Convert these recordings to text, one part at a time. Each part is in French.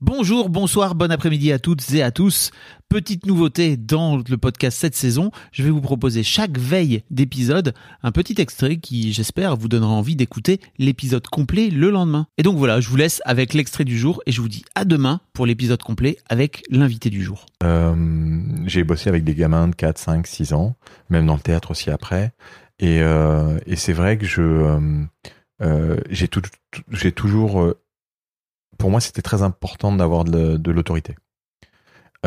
Bonjour, bonsoir, bon après-midi à toutes et à tous. Petite nouveauté dans le podcast cette saison, je vais vous proposer chaque veille d'épisode un petit extrait qui, j'espère, vous donnera envie d'écouter l'épisode complet le lendemain. Et donc voilà, je vous laisse avec l'extrait du jour et je vous dis à demain pour l'épisode complet avec l'invité du jour. Euh, j'ai bossé avec des gamins de 4, 5, 6 ans, même dans le théâtre aussi après. Et, euh, c'est vrai que euh, j'ai toujours pour moi c'était très important d'avoir de, de l'autorité.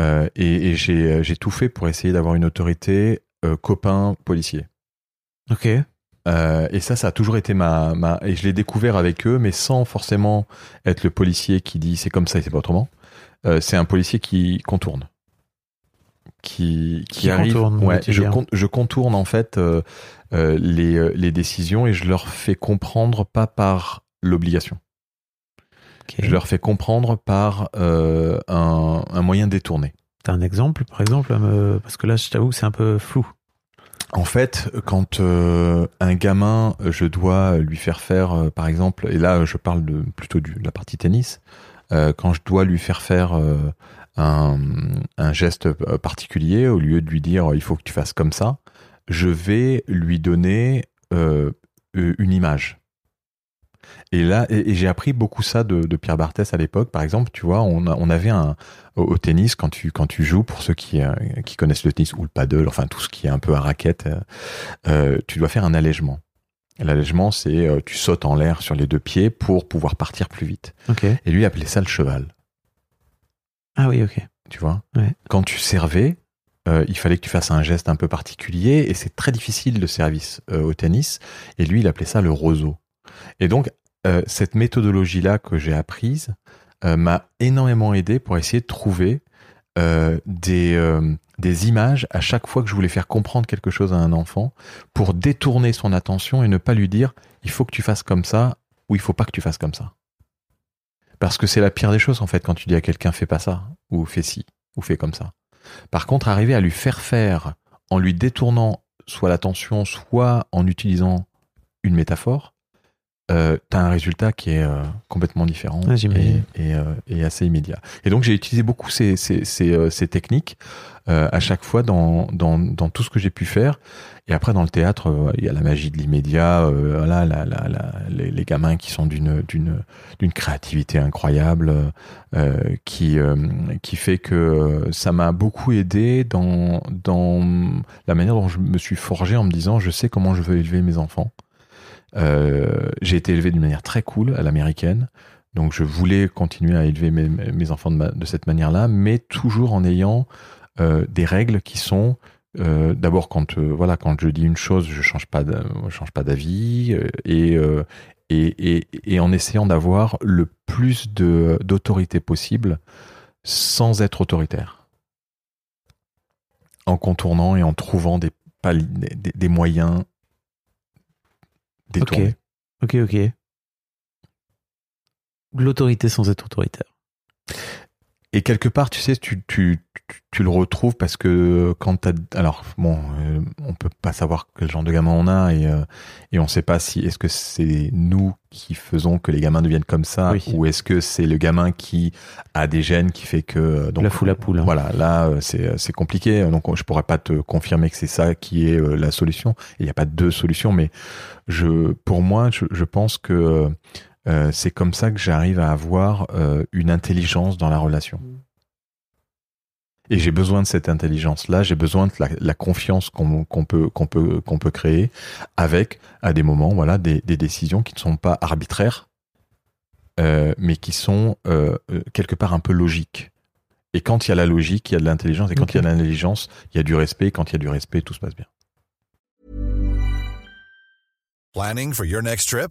Euh, et et j'ai tout fait pour essayer d'avoir une autorité euh, copain policier. Ok. Euh, et ça, ça a toujours été ma, ma et je l'ai découvert avec eux, mais sans forcément être le policier qui dit c'est comme ça et c'est pas autrement. Euh, c'est un policier qui contourne, qui qui, Qui arrive. contourne, ouais, je, con- je contourne en fait euh, euh, les euh, les décisions et je leur fais comprendre pas par l'obligation. Je leur fais comprendre par euh, un, un moyen détourné. T'as un exemple, par exemple, parce que là, je t'avoue, c'est un peu flou. En fait, quand euh, un gamin, je dois lui faire faire, euh, par exemple, et là je parle de, plutôt de la partie tennis, quand je dois lui faire faire un, un geste particulier, au lieu de lui dire il faut que tu fasses comme ça, je vais lui donner une image. Et là, et, et j'ai appris beaucoup ça de, de Pierre Barthès à l'époque. Par exemple, tu vois, on, avait un au, au tennis quand tu quand tu joues pour ceux qui euh, qui connaissent le tennis ou le paddle, enfin tout ce qui est un peu à raquette, euh, euh, tu dois faire un allègement. L'allègement, c'est euh, tu sautes en l'air sur les deux pieds pour pouvoir partir plus vite. Et lui il appelait ça le cheval. Ah oui, ok. Tu vois? Ouais. Quand tu servais, euh, il fallait que tu fasses un geste un peu particulier et c'est très difficile le service euh, au tennis. Et lui, il appelait ça le roseau. Et donc, euh, cette méthodologie-là que j'ai apprise euh, m'a énormément aidé pour essayer de trouver euh, des, images à chaque fois que je voulais faire comprendre quelque chose à un enfant pour détourner son attention et ne pas lui dire il faut que tu fasses comme ça ou il faut pas que tu fasses comme ça. Parce que c'est la pire des choses en fait quand tu dis à quelqu'un fais pas ça ou fais ci ou fais comme ça. Par contre, arriver à lui faire faire en lui détournant soit l'attention, soit en utilisant une métaphore, euh, t'as un résultat qui est euh, complètement différent et, et, euh, et assez immédiat. Et donc j'ai utilisé beaucoup ces, ces, ces, euh, ces techniques à chaque fois dans, dans, dans tout ce que j'ai pu faire. Et après dans le théâtre, il y a la magie de l'immédiat, voilà, la, la, la, les, les gamins qui sont d'une créativité incroyable, qui qui fait que ça m'a beaucoup aidé dans dans la manière dont je me suis forgé en me disant je sais comment je veux élever mes enfants. Euh, j'ai été élevé d'une manière très cool à l'américaine. Donc je voulais continuer à élever mes, enfants de, cette manière-là, mais toujours en ayant euh, des règles qui sont euh, d'abord quand voilà quand je dis une chose, je change pas je change pas d'avis et, en essayant d'avoir le plus d'autorité possible sans être autoritaire, en contournant et en trouvant des moyens détournés. Ok, ok. L'autorité sans être autoritaire. Et quelque part, tu sais, tu, tu, tu, tu le retrouves parce que quand t'as, alors bon, euh, on peut pas savoir quel genre de gamin on a et euh, et on sait pas si est-ce que c'est nous qui faisons que les gamins deviennent comme ça Oui. ou est-ce que c'est le gamin qui a des gènes qui fait que euh, donc La foule à poule, hein. Voilà, là euh, c'est c'est compliqué, donc je pourrais pas te confirmer que c'est ça qui est euh, la solution. Il n'y a pas deux solutions, mais je, pour moi, je, je pense que euh, c'est comme ça que j'arrive à avoir euh, une intelligence dans la relation. Et j'ai besoin de cette intelligence-là, j'ai besoin de la, la confiance qu'on peut qu'on peut qu'on peut créer avec à des moments voilà des, des décisions qui ne sont pas arbitraires, euh, mais qui sont quelque part un peu logiques. Et quand il y a la logique, il y a de l'intelligence, et quand il y a de l'intelligence, il y a du respect. Et quand il y a du respect, tout se passe bien. Planning for your next trip?